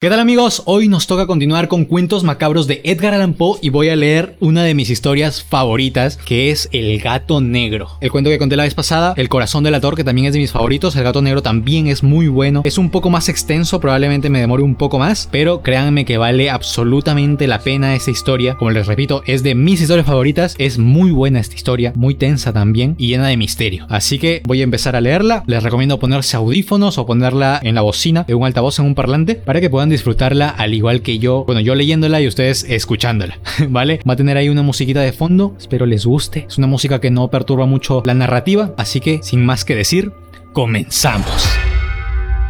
¿Qué tal amigos? Hoy nos toca continuar con cuentos macabros de Edgar Allan Poe y voy a leer una de mis historias favoritas que es El gato negro. El cuento que conté la vez pasada, El corazón del ator que también es de mis favoritos, El gato negro también es muy bueno. Es un poco más extenso, probablemente me demore un poco más, pero créanme que vale absolutamente la pena esa historia. Como les repito, es de mis historias favoritas, es muy buena esta historia, muy tensa también y llena de misterio. Así que voy a empezar a leerla. Les recomiendo ponerse audífonos o ponerla en la bocina de un altavoz en un parlante para que puedan disfrutarla al igual que yo, bueno, yo leyéndola y ustedes escuchándola, ¿vale? Va a tener ahí una musiquita de fondo, espero les guste. Es una música que no perturba mucho la narrativa, así que sin más que decir, comenzamos.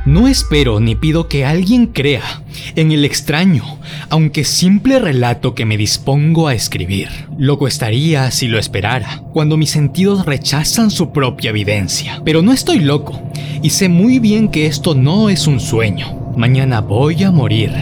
No espero ni pido que alguien crea en el extraño, aunque simple relato que me dispongo a escribir. Loco estaría si lo esperara, cuando mis sentidos rechazan su propia evidencia. Pero no estoy loco, y sé muy bien que esto no es un sueño. Mañana voy a morir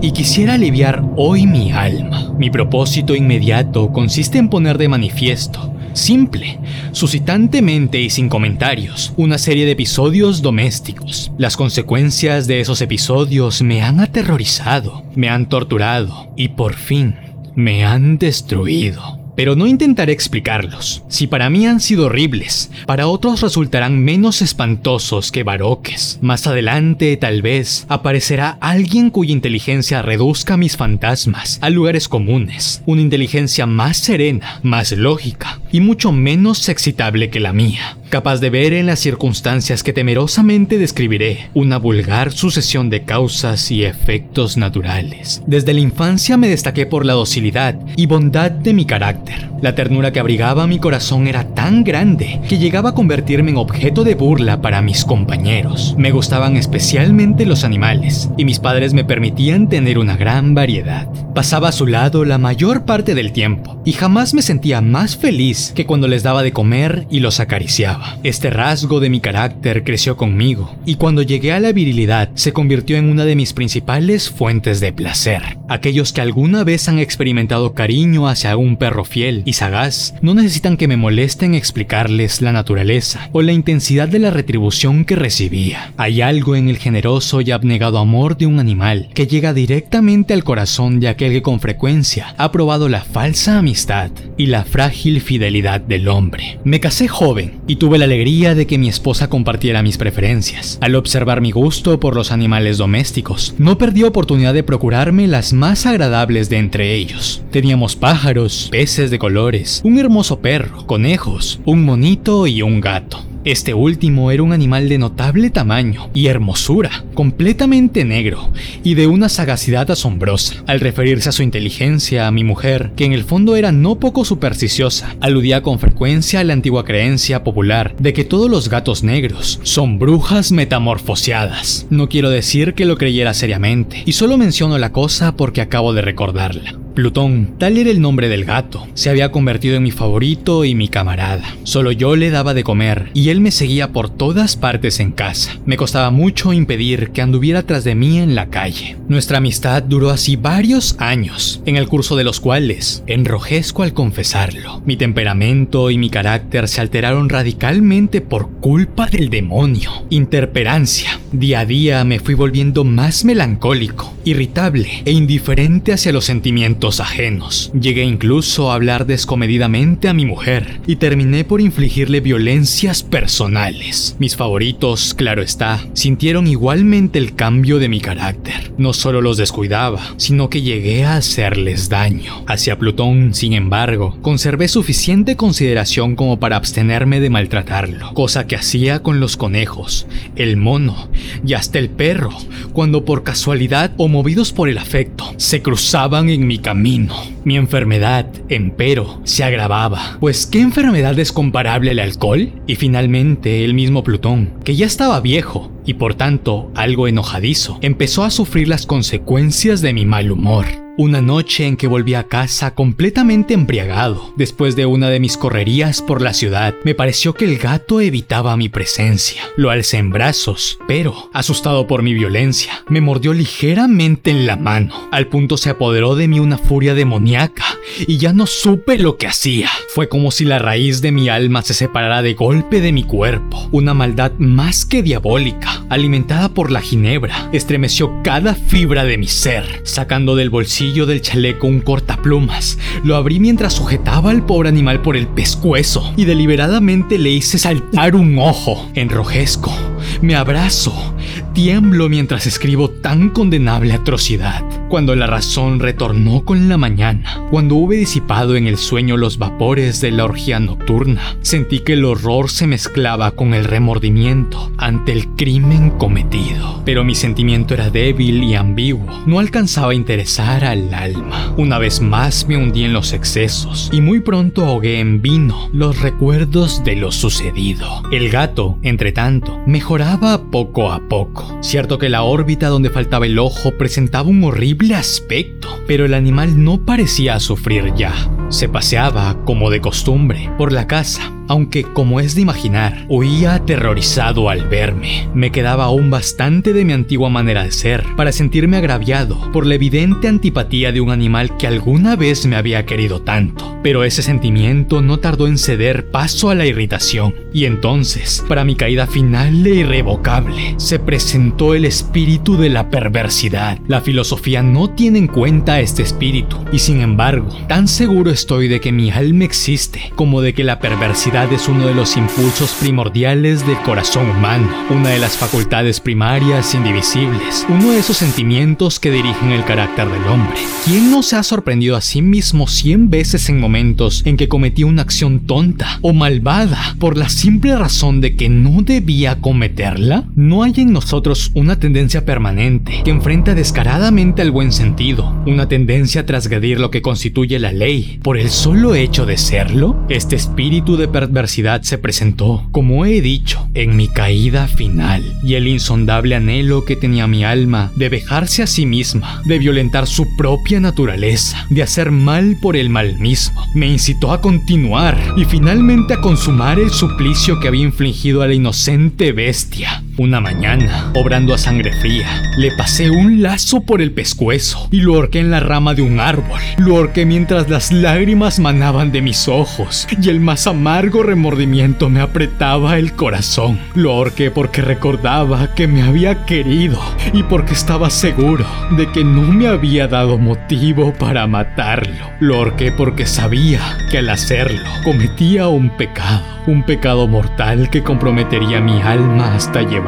y quisiera aliviar hoy mi alma. Mi propósito inmediato consiste en poner de manifiesto simple, suscitantemente y sin comentarios, una serie de episodios domésticos. Las consecuencias de esos episodios me han aterrorizado, me han torturado y por fin me han destruido pero no intentaré explicarlos. Si para mí han sido horribles, para otros resultarán menos espantosos que baroques. Más adelante, tal vez, aparecerá alguien cuya inteligencia reduzca mis fantasmas a lugares comunes, una inteligencia más serena, más lógica y mucho menos excitable que la mía capaz de ver en las circunstancias que temerosamente describiré una vulgar sucesión de causas y efectos naturales. Desde la infancia me destaqué por la docilidad y bondad de mi carácter. La ternura que abrigaba mi corazón era tan grande que llegaba a convertirme en objeto de burla para mis compañeros. Me gustaban especialmente los animales y mis padres me permitían tener una gran variedad. Pasaba a su lado la mayor parte del tiempo y jamás me sentía más feliz que cuando les daba de comer y los acariciaba. Este rasgo de mi carácter creció conmigo y cuando llegué a la virilidad se convirtió en una de mis principales fuentes de placer. Aquellos que alguna vez han experimentado cariño hacia un perro fiel y sagaz no necesitan que me molesten explicarles la naturaleza o la intensidad de la retribución que recibía. Hay algo en el generoso y abnegado amor de un animal que llega directamente al corazón de aquel que con frecuencia ha probado la falsa amistad y la frágil fidelidad del hombre. Me casé joven y tuve la alegría de que mi esposa compartiera mis preferencias. Al observar mi gusto por los animales domésticos, no perdí oportunidad de procurarme las más agradables de entre ellos. Teníamos pájaros, peces de colores, un hermoso perro, conejos, un monito y un gato. Este último era un animal de notable tamaño y hermosura, completamente negro y de una sagacidad asombrosa. Al referirse a su inteligencia, a mi mujer, que en el fondo era no poco supersticiosa, aludía con frecuencia a la antigua creencia popular de que todos los gatos negros son brujas metamorfoseadas. No quiero decir que lo creyera seriamente, y solo menciono la cosa porque acabo de recordarla. Plutón, tal era el nombre del gato, se había convertido en mi favorito y mi camarada. Solo yo le daba de comer y él me seguía por todas partes en casa. Me costaba mucho impedir que anduviera tras de mí en la calle. Nuestra amistad duró así varios años, en el curso de los cuales enrojezco al confesarlo. Mi temperamento y mi carácter se alteraron radicalmente por culpa del demonio. Interperancia. Día a día me fui volviendo más melancólico, irritable e indiferente hacia los sentimientos ajenos. Llegué incluso a hablar descomedidamente a mi mujer y terminé por infligirle violencias personales. Mis favoritos, claro está, sintieron igualmente el cambio de mi carácter. No solo los descuidaba, sino que llegué a hacerles daño. Hacia Plutón, sin embargo, conservé suficiente consideración como para abstenerme de maltratarlo, cosa que hacía con los conejos, el mono y hasta el perro, cuando por casualidad o movidos por el afecto se cruzaban en mi camino mi enfermedad, empero, se agravaba. Pues, ¿qué enfermedad es comparable al alcohol? Y finalmente, el mismo Plutón, que ya estaba viejo y por tanto algo enojadizo, empezó a sufrir las consecuencias de mi mal humor. Una noche en que volví a casa completamente embriagado, después de una de mis correrías por la ciudad, me pareció que el gato evitaba mi presencia. Lo alcé en brazos, pero, asustado por mi violencia, me mordió ligeramente en la mano. Al punto se apoderó de mí una furia demoníaca y ya no supe lo que hacía. Fue como si la raíz de mi alma se separara de golpe de mi cuerpo. Una maldad más que diabólica, alimentada por la ginebra, estremeció cada fibra de mi ser, sacando del bolsillo del chaleco un cortaplumas. Lo abrí mientras sujetaba al pobre animal por el pescuezo y deliberadamente le hice saltar un ojo. Enrojezco, me abrazo, tiemblo mientras escribo tan condenable atrocidad. Cuando la razón retornó con la mañana, cuando hube disipado en el sueño los vapores de la orgía nocturna, sentí que el horror se mezclaba con el remordimiento ante el crimen cometido. Pero mi sentimiento era débil y ambiguo, no alcanzaba a interesar al alma. Una vez más me hundí en los excesos y muy pronto ahogué en vino los recuerdos de lo sucedido. El gato, entre tanto, mejoraba poco a poco. Cierto que la órbita donde faltaba el ojo presentaba un horrible aspecto, pero el animal no parecía sufrir ya. Se paseaba, como de costumbre, por la casa, aunque como es de imaginar, huía aterrorizado al verme. Me quedaba aún bastante de mi antigua manera de ser para sentirme agraviado por la evidente antipatía de un animal que alguna vez me había querido tanto. Pero ese sentimiento no tardó en ceder paso a la irritación, y entonces, para mi caída final e irrevocable, se presentó el espíritu de la perversidad. La filosofía no tiene en cuenta este espíritu, y sin embargo, tan seguro estoy de que mi alma existe como de que la perversidad es uno de los impulsos primordiales del corazón humano, una de las facultades primarias indivisibles, uno de esos sentimientos que dirigen el carácter del hombre. ¿Quién no se ha sorprendido a sí mismo cien veces en momentos en que cometió una acción tonta o malvada por la simple razón de que no debía cometerla? No hay en nosotros una tendencia permanente que enfrenta descaradamente al buen sentido, una tendencia a trasgredir lo que constituye la ley por el solo hecho de serlo. Este espíritu de adversidad se presentó, como he dicho, en mi caída final, y el insondable anhelo que tenía mi alma de vejarse a sí misma, de violentar su propia naturaleza, de hacer mal por el mal mismo, me incitó a continuar y finalmente a consumar el suplicio que había infligido a la inocente bestia. Una mañana, obrando a sangre fría, le pasé un lazo por el pescuezo y lo horqué en la rama de un árbol. Lo horqué mientras las lágrimas manaban de mis ojos y el más amargo remordimiento me apretaba el corazón. Lo ahorqué porque recordaba que me había querido y porque estaba seguro de que no me había dado motivo para matarlo. Lo ahorqué porque sabía que al hacerlo cometía un pecado, un pecado mortal que comprometería mi alma hasta llevar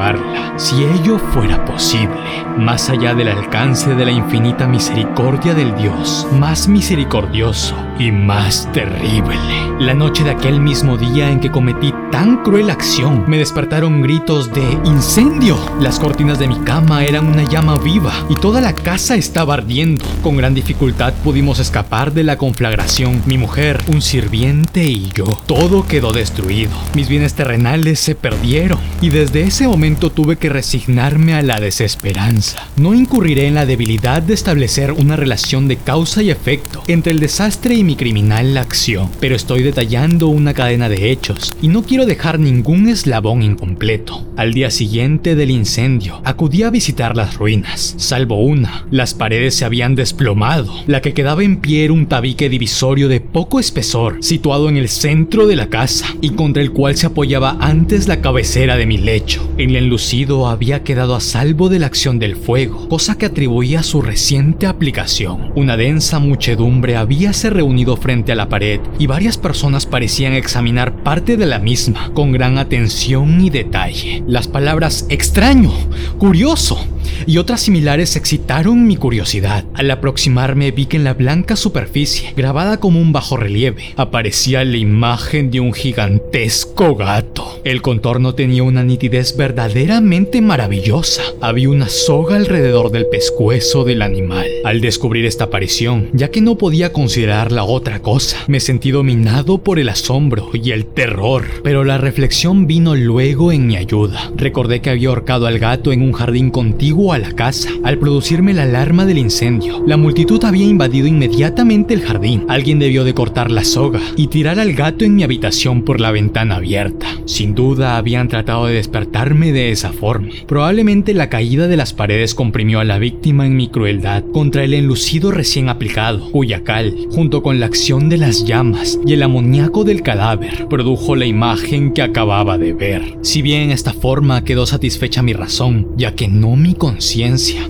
si ello fuera posible, más allá del alcance de la infinita misericordia del Dios, más misericordioso y más terrible. La noche de aquel mismo día en que cometí tan cruel acción, me despertaron gritos de incendio. Las cortinas de mi cama eran una llama viva y toda la casa estaba ardiendo. Con gran dificultad pudimos escapar de la conflagración. Mi mujer, un sirviente y yo. Todo quedó destruido. Mis bienes terrenales se perdieron y desde ese momento tuve que resignarme a la desesperanza. No incurriré en la debilidad de establecer una relación de causa y efecto entre el desastre y mi criminal acción, pero estoy detallando una cadena de hechos y no quiero dejar ningún eslabón incompleto. Al día siguiente del incendio, acudí a visitar las ruinas, salvo una. Las paredes se habían desplomado. La que quedaba en pie era un tabique divisorio de poco espesor, situado en el centro de la casa y contra el cual se apoyaba antes la cabecera de mi lecho. En enlucido había quedado a salvo de la acción del fuego, cosa que atribuía a su reciente aplicación. Una densa muchedumbre habíase reunido frente a la pared y varias personas parecían examinar parte de la misma con gran atención y detalle. Las palabras extraño, curioso, y otras similares excitaron mi curiosidad. Al aproximarme vi que en la blanca superficie, grabada como un bajo relieve, aparecía la imagen de un gigantesco gato. El contorno tenía una nitidez verdaderamente maravillosa. Había una soga alrededor del pescuezo del animal. Al descubrir esta aparición, ya que no podía considerarla otra cosa, me sentí dominado por el asombro y el terror. Pero la reflexión vino luego en mi ayuda. Recordé que había ahorcado al gato en un jardín contiguo a la casa. Al producirme la alarma del incendio, la multitud había invadido inmediatamente el jardín. Alguien debió de cortar la soga y tirar al gato en mi habitación por la ventana abierta. Sin duda habían tratado de despertarme de esa forma. Probablemente la caída de las paredes comprimió a la víctima en mi crueldad contra el enlucido recién aplicado, cuya cal, junto con la acción de las llamas y el amoníaco del cadáver, produjo la imagen que acababa de ver. Si bien esta forma quedó satisfecha mi razón, ya que no mi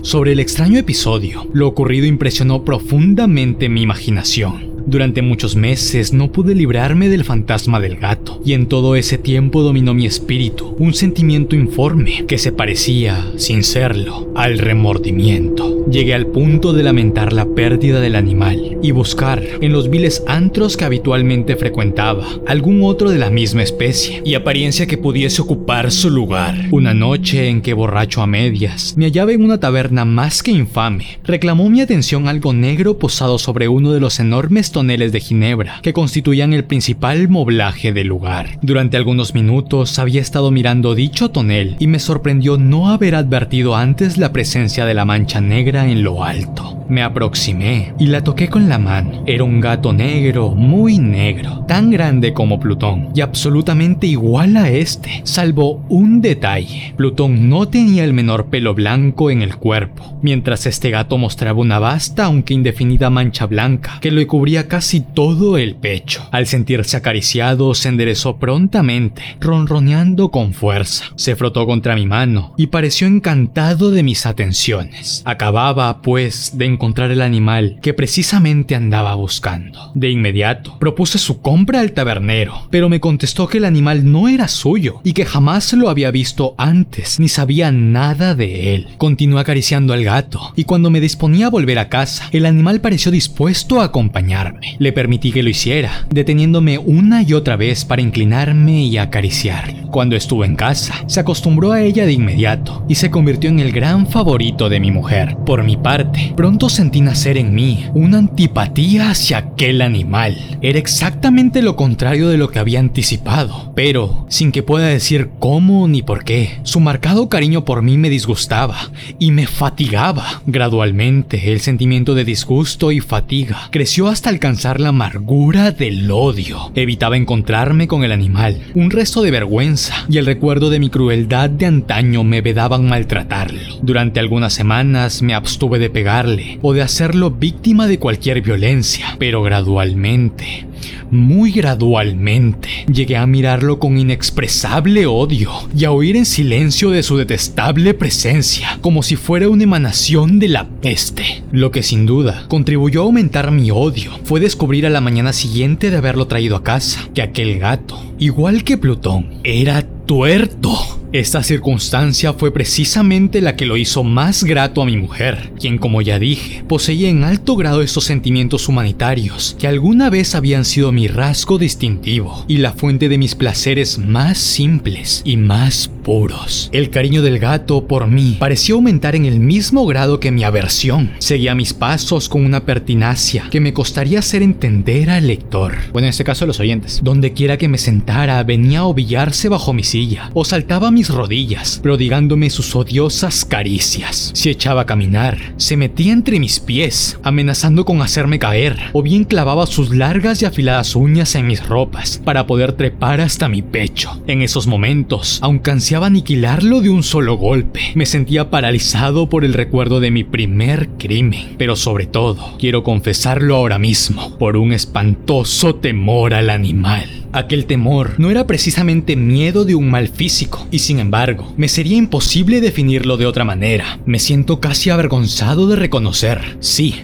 sobre el extraño episodio, lo ocurrido impresionó profundamente mi imaginación. Durante muchos meses no pude librarme del fantasma del gato, y en todo ese tiempo dominó mi espíritu un sentimiento informe que se parecía, sin serlo, al remordimiento. Llegué al punto de lamentar la pérdida del animal y buscar en los viles antros que habitualmente frecuentaba algún otro de la misma especie y apariencia que pudiese ocupar su lugar. Una noche en que borracho a medias, me hallaba en una taberna más que infame, reclamó mi atención algo negro posado sobre uno de los enormes toneles de ginebra que constituían el principal moblaje del lugar. Durante algunos minutos había estado mirando dicho tonel y me sorprendió no haber advertido antes la presencia de la mancha negra en lo alto. Me aproximé y la toqué con la mano. Era un gato negro, muy negro, tan grande como Plutón y absolutamente igual a este, salvo un detalle. Plutón no tenía el menor pelo blanco en el cuerpo, mientras este gato mostraba una vasta aunque indefinida mancha blanca que lo cubría casi todo el pecho. Al sentirse acariciado, se enderezó prontamente, ronroneando con fuerza. Se frotó contra mi mano y pareció encantado de mis atenciones. Acababa, pues, de encontrar el animal que precisamente andaba buscando. De inmediato, propuse su compra al tabernero, pero me contestó que el animal no era suyo y que jamás lo había visto antes ni sabía nada de él. Continué acariciando al gato y cuando me disponía a volver a casa, el animal pareció dispuesto a acompañarme. Le permití que lo hiciera, deteniéndome una y otra vez para inclinarme y acariciarlo. Cuando estuvo en casa, se acostumbró a ella de inmediato y se convirtió en el gran favorito de mi mujer. Por mi parte, pronto sentí nacer en mí una antipatía hacia aquel animal. Era exactamente lo contrario de lo que había anticipado, pero sin que pueda decir cómo ni por qué. Su marcado cariño por mí me disgustaba y me fatigaba. Gradualmente, el sentimiento de disgusto y fatiga creció hasta alcanzar la amargura del odio. Evitaba encontrarme con el animal. Un resto de vergüenza y el recuerdo de mi crueldad de antaño me vedaban maltratarlo. Durante algunas semanas me abstuve de pegarle o de hacerlo víctima de cualquier violencia, pero gradualmente, muy gradualmente, llegué a mirarlo con inexpresable odio y a oír en silencio de su detestable presencia, como si fuera una emanación de la peste. Lo que sin duda contribuyó a aumentar mi odio fue descubrir a la mañana siguiente de haberlo traído a casa que aquel gato, igual que Plutón, era tuerto. Esta circunstancia fue precisamente la que lo hizo más grato a mi mujer, quien como ya dije, poseía en alto grado estos sentimientos humanitarios que alguna vez habían sido mi rasgo distintivo y la fuente de mis placeres más simples y más puros. El cariño del gato por mí pareció aumentar en el mismo grado que mi aversión. Seguía mis pasos con una pertinacia que me costaría hacer entender al lector. Bueno, en este caso los oyentes. Donde quiera que me sentara, venía a ovillarse bajo mi silla o saltaba a mis rodillas, prodigándome sus odiosas caricias. Si echaba a caminar, se metía entre mis pies, amenazando con hacerme caer, o bien clavaba sus largas y afiladas uñas en mis ropas para poder trepar hasta mi pecho. En esos momentos, aunque ansiaba aniquilarlo de un solo golpe, me sentía paralizado por el recuerdo de mi primer crimen, pero sobre todo, quiero confesarlo ahora mismo, por un espantoso temor al animal. Aquel temor no era precisamente miedo de un mal físico, y sin embargo, me sería imposible definirlo de otra manera. Me siento casi avergonzado de reconocer, sí,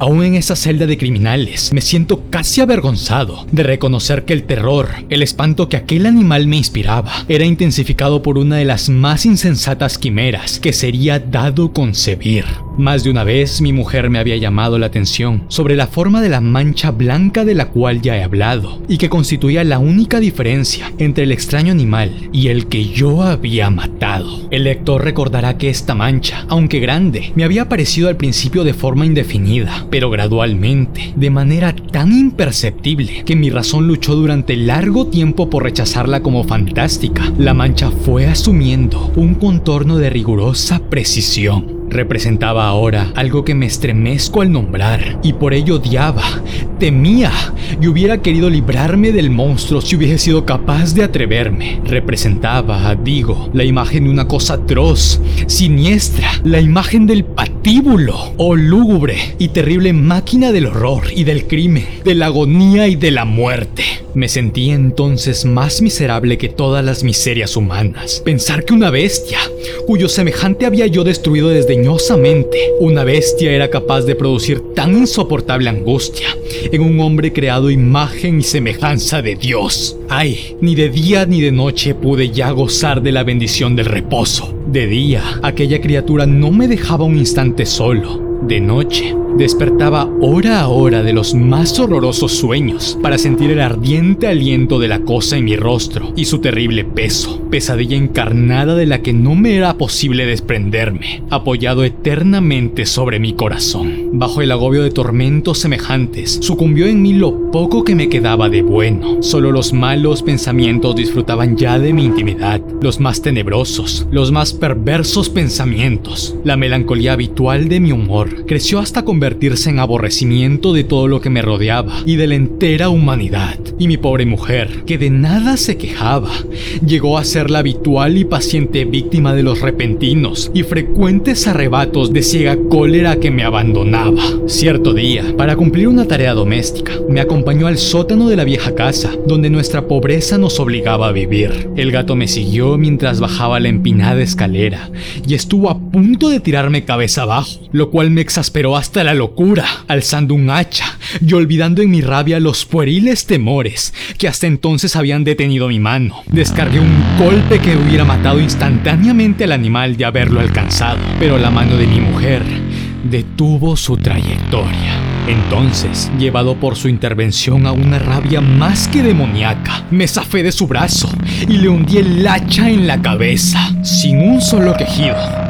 Aún en esa celda de criminales, me siento casi avergonzado de reconocer que el terror, el espanto que aquel animal me inspiraba, era intensificado por una de las más insensatas quimeras que sería dado concebir. Más de una vez mi mujer me había llamado la atención sobre la forma de la mancha blanca de la cual ya he hablado y que constituía la única diferencia entre el extraño animal y el que yo había matado. El lector recordará que esta mancha, aunque grande, me había aparecido al principio de forma indefinida, pero gradualmente, de manera tan imperceptible que mi razón luchó durante largo tiempo por rechazarla como fantástica. La mancha fue asumiendo un contorno de rigurosa precisión representaba ahora algo que me estremezco al nombrar y por ello odiaba, temía y hubiera querido librarme del monstruo si hubiese sido capaz de atreverme. Representaba, digo, la imagen de una cosa atroz, siniestra, la imagen del patíbulo, o oh lúgubre y terrible máquina del horror y del crimen, de la agonía y de la muerte. Me sentí entonces más miserable que todas las miserias humanas. Pensar que una bestia, cuyo semejante había yo destruido desdeñosamente, una bestia era capaz de producir tan insoportable angustia en un hombre creado imagen y semejanza de Dios. Ay, ni de día ni de noche pude ya gozar de la bendición del reposo. De día, aquella criatura no me dejaba un instante solo. De noche, despertaba hora a hora de los más horrorosos sueños para sentir el ardiente aliento de la cosa en mi rostro y su terrible peso, pesadilla encarnada de la que no me era posible desprenderme, apoyado eternamente sobre mi corazón. Bajo el agobio de tormentos semejantes, sucumbió en mí lo poco que me quedaba de bueno. Solo los malos pensamientos disfrutaban ya de mi intimidad, los más tenebrosos, los más perversos pensamientos. La melancolía habitual de mi humor creció hasta convertirse convertirse en aborrecimiento de todo lo que me rodeaba y de la entera humanidad. Y mi pobre mujer, que de nada se quejaba, llegó a ser la habitual y paciente víctima de los repentinos y frecuentes arrebatos de ciega cólera que me abandonaba. Cierto día, para cumplir una tarea doméstica, me acompañó al sótano de la vieja casa, donde nuestra pobreza nos obligaba a vivir. El gato me siguió mientras bajaba la empinada escalera y estuvo a punto de tirarme cabeza abajo, lo cual me exasperó hasta la locura, alzando un hacha y olvidando en mi rabia los pueriles temores que hasta entonces habían detenido mi mano. Descargué un golpe que hubiera matado instantáneamente al animal de haberlo alcanzado, pero la mano de mi mujer detuvo su trayectoria. Entonces, llevado por su intervención a una rabia más que demoníaca, me zafé de su brazo y le hundí el hacha en la cabeza, sin un solo quejido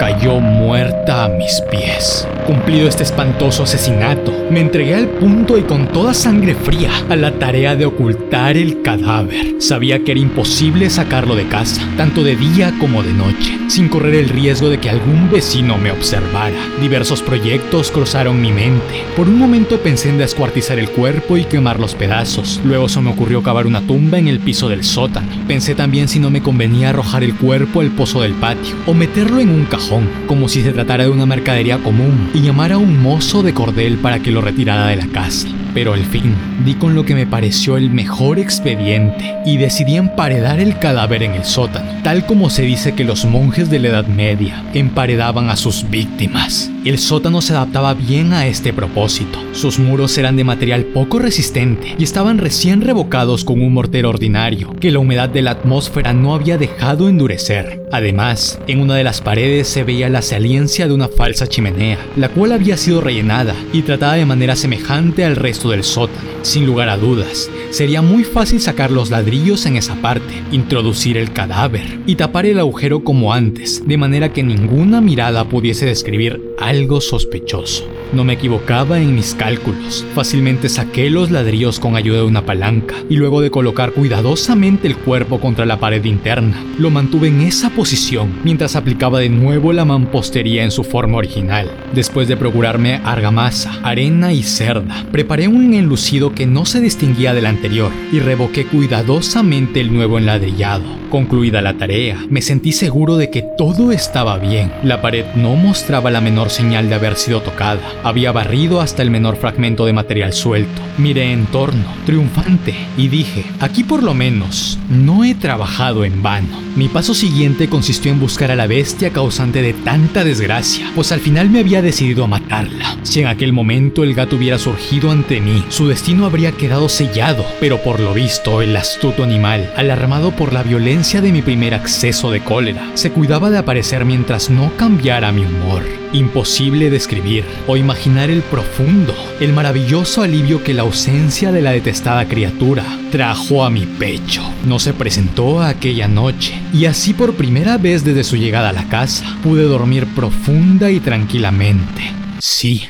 cayó muerta a mis pies. Cumplido este espantoso asesinato, me entregué al punto y con toda sangre fría a la tarea de ocultar el cadáver. Sabía que era imposible sacarlo de casa, tanto de día como de noche, sin correr el riesgo de que algún vecino me observara. Diversos proyectos cruzaron mi mente. Por un momento pensé en descuartizar el cuerpo y quemar los pedazos. Luego se me ocurrió cavar una tumba en el piso del sótano. Pensé también si no me convenía arrojar el cuerpo al pozo del patio o meterlo en un cajón como si se tratara de una mercadería común, y llamar a un mozo de cordel para que lo retirara de la casa. Pero al fin, di con lo que me pareció el mejor expediente y decidí emparedar el cadáver en el sótano, tal como se dice que los monjes de la Edad Media emparedaban a sus víctimas. El sótano se adaptaba bien a este propósito. Sus muros eran de material poco resistente y estaban recién revocados con un mortero ordinario que la humedad de la atmósfera no había dejado endurecer. Además, en una de las paredes se veía la saliencia de una falsa chimenea, la cual había sido rellenada y tratada de manera semejante al resto del sótano. Sin lugar a dudas, sería muy fácil sacar los ladrillos en esa parte, introducir el cadáver y tapar el agujero como antes, de manera que ninguna mirada pudiese describir algo sospechoso. No me equivocaba en mis cálculos. Fácilmente saqué los ladrillos con ayuda de una palanca y luego de colocar cuidadosamente el cuerpo contra la pared interna, lo mantuve en esa posición mientras aplicaba de nuevo la mampostería en su forma original. Después de procurarme argamasa, arena y cerda, preparé un enlucido que no se distinguía del anterior y revoqué cuidadosamente el nuevo enladrillado. Concluida la tarea, me sentí seguro de que todo estaba bien. La pared no mostraba la menor señal de haber sido tocada había barrido hasta el menor fragmento de material suelto. Miré en torno, triunfante, y dije, aquí por lo menos no he trabajado en vano. Mi paso siguiente consistió en buscar a la bestia causante de tanta desgracia, pues al final me había decidido a matarla. Si en aquel momento el gato hubiera surgido ante mí, su destino habría quedado sellado pero por lo visto el astuto animal, alarmado por la violencia de mi primer acceso de cólera, se cuidaba de aparecer mientras no cambiara mi humor. Imposible describir o imaginar el profundo, el maravilloso alivio que la ausencia de la detestada criatura trajo a mi pecho. No se presentó aquella noche y así por primera vez desde su llegada a la casa pude dormir profunda y tranquilamente. Sí,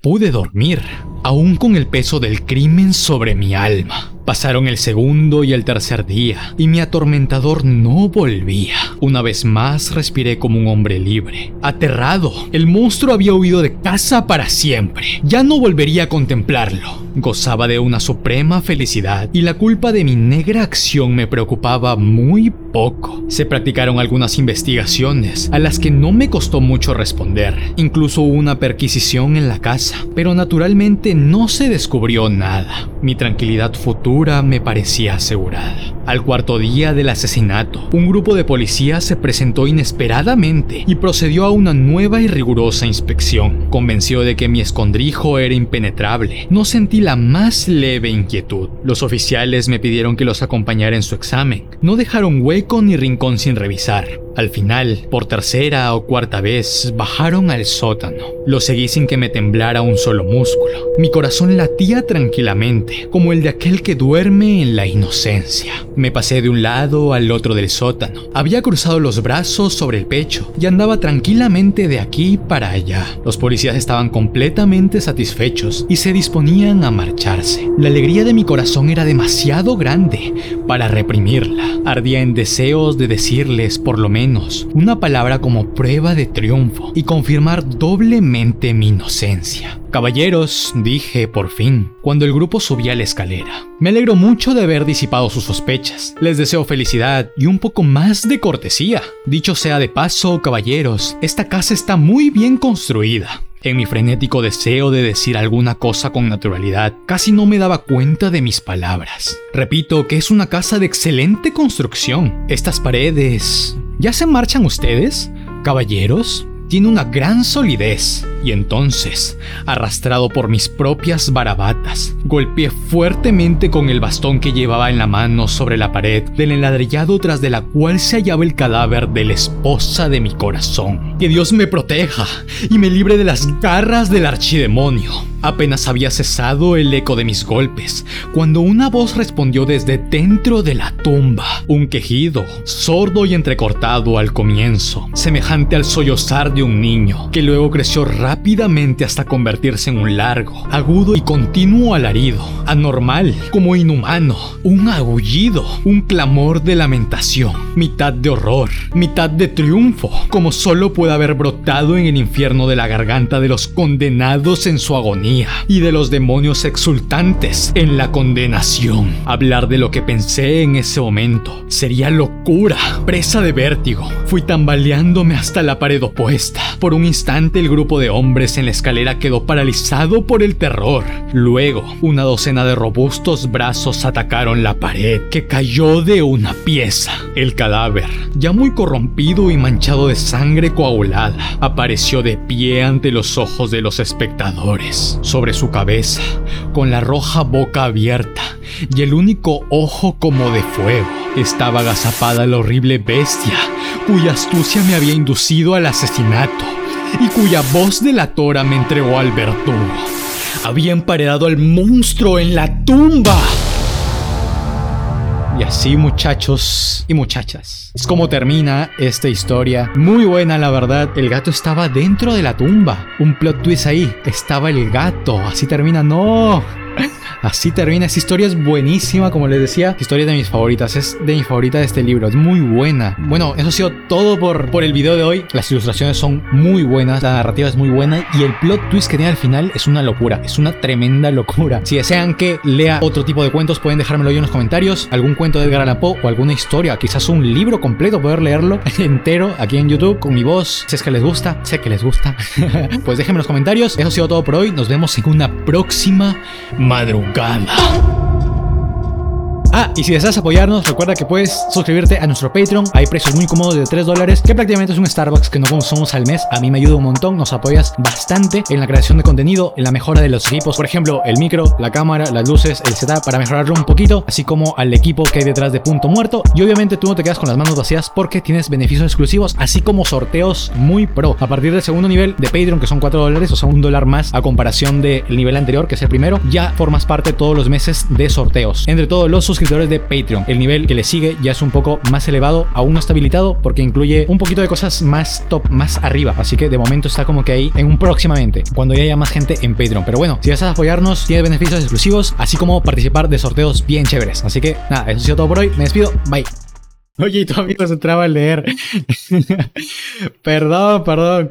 pude dormir, aún con el peso del crimen sobre mi alma. Pasaron el segundo y el tercer día, y mi atormentador no volvía. Una vez más respiré como un hombre libre. Aterrado, el monstruo había huido de casa para siempre. Ya no volvería a contemplarlo. Gozaba de una suprema felicidad, y la culpa de mi negra acción me preocupaba muy poco. Se practicaron algunas investigaciones, a las que no me costó mucho responder. Incluso una perquisición en la casa, pero naturalmente no se descubrió nada. Mi tranquilidad futura me parecía asegurada. Al cuarto día del asesinato, un grupo de policías se presentó inesperadamente y procedió a una nueva y rigurosa inspección. Convencido de que mi escondrijo era impenetrable, no sentí la más leve inquietud. Los oficiales me pidieron que los acompañara en su examen. No dejaron hueco ni rincón sin revisar. Al final, por tercera o cuarta vez, bajaron al sótano. Lo seguí sin que me temblara un solo músculo. Mi corazón latía tranquilamente, como el de aquel que duerme en la inocencia. Me pasé de un lado al otro del sótano. Había cruzado los brazos sobre el pecho y andaba tranquilamente de aquí para allá. Los policías estaban completamente satisfechos y se disponían a marcharse. La alegría de mi corazón era demasiado grande para reprimirla. Ardía en deseos de decirles por lo menos una palabra como prueba de triunfo y confirmar doblemente mi inocencia. Caballeros, dije por fin, cuando el grupo subía la escalera. Me alegro mucho de haber disipado sus sospechas. Les deseo felicidad y un poco más de cortesía. Dicho sea de paso, caballeros, esta casa está muy bien construida. En mi frenético deseo de decir alguna cosa con naturalidad, casi no me daba cuenta de mis palabras. Repito que es una casa de excelente construcción. Estas paredes... ¿Ya se marchan ustedes? Caballeros, tiene una gran solidez. Y entonces, arrastrado por mis propias barabatas, golpeé fuertemente con el bastón que llevaba en la mano sobre la pared del enladrillado tras de la cual se hallaba el cadáver de la esposa de mi corazón. Que Dios me proteja y me libre de las garras del archidemonio. Apenas había cesado el eco de mis golpes, cuando una voz respondió desde dentro de la tumba. Un quejido, sordo y entrecortado al comienzo, semejante al sollozar de un niño, que luego creció rápidamente hasta convertirse en un largo, agudo y continuo alarido, anormal, como inhumano, un aullido, un clamor de lamentación, mitad de horror, mitad de triunfo, como solo puede haber brotado en el infierno de la garganta de los condenados en su agonía y de los demonios exultantes en la condenación. Hablar de lo que pensé en ese momento sería locura, presa de vértigo. Fui tambaleándome hasta la pared opuesta. Por un instante el grupo de hombres en la escalera quedó paralizado por el terror. Luego, una docena de robustos brazos atacaron la pared, que cayó de una pieza. El cadáver, ya muy corrompido y manchado de sangre coagulada, apareció de pie ante los ojos de los espectadores sobre su cabeza, con la roja boca abierta y el único ojo como de fuego. Estaba agazapada la horrible bestia, cuya astucia me había inducido al asesinato y cuya voz delatora me entregó al verdugo. Había emparedado al monstruo en la tumba. Y así muchachos y muchachas. Es como termina esta historia. Muy buena la verdad. El gato estaba dentro de la tumba. Un plot twist ahí. Estaba el gato. Así termina. No. Así termina. Esta historia es buenísima, como les decía. Historia de mis favoritas. Es de mi favorita de este libro. Es muy buena. Bueno, eso ha sido todo por, por el video de hoy. Las ilustraciones son muy buenas. La narrativa es muy buena. Y el plot twist que tiene al final es una locura. Es una tremenda locura. Si desean que lea otro tipo de cuentos, pueden dejármelo ahí en los comentarios. Algún cuento de Edgar Allan Poe o alguna historia. Quizás un libro completo. Poder leerlo entero aquí en YouTube con mi voz. Si es que les gusta. Sé que les gusta. pues déjenme en los comentarios. Eso ha sido todo por hoy. Nos vemos en una próxima madrugada. 干吧 Ah, y si deseas apoyarnos, recuerda que puedes suscribirte a nuestro Patreon. Hay precios muy cómodos de 3 dólares, que prácticamente es un Starbucks que no consumimos al mes. A mí me ayuda un montón, nos apoyas bastante en la creación de contenido, en la mejora de los equipos. Por ejemplo, el micro, la cámara, las luces, el setup para mejorarlo un poquito, así como al equipo que hay detrás de Punto Muerto. Y obviamente tú no te quedas con las manos vacías porque tienes beneficios exclusivos, así como sorteos muy pro. A partir del segundo nivel de Patreon, que son 4 dólares, o sea, un dólar más a comparación del nivel anterior, que es el primero, ya formas parte todos los meses de sorteos. Entre todos los suscriptores de Patreon, el nivel que le sigue ya es un poco más elevado, aún no está habilitado porque incluye un poquito de cosas más top, más arriba. Así que de momento está como que ahí en un próximamente, cuando ya haya más gente en Patreon. Pero bueno, si vas a apoyarnos, tiene beneficios exclusivos, así como participar de sorteos bien chéveres. Así que nada, eso ha sido todo por hoy. Me despido. Bye. Oye, y tu amigo se traba a leer. perdón, perdón.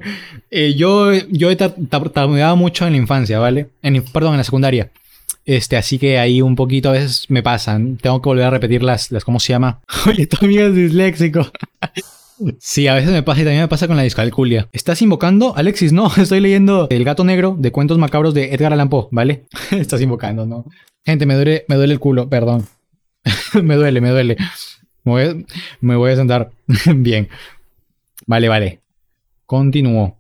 Eh, yo, yo he tartamudeado mucho en la infancia, ¿vale? En, perdón, en la secundaria. Este, así que ahí un poquito a veces me pasan. Tengo que volver a repetir las, las ¿cómo se llama? Oye, tu amigo es disléxico. Sí, a veces me pasa y también me pasa con la discalculia. ¿Estás invocando? Alexis, no, estoy leyendo El gato negro de cuentos macabros de Edgar Allan Poe, ¿vale? Estás invocando, ¿no? Gente, me duele, me duele el culo, perdón. me duele, me duele. Me voy, me voy a sentar bien. Vale, vale. Continúo.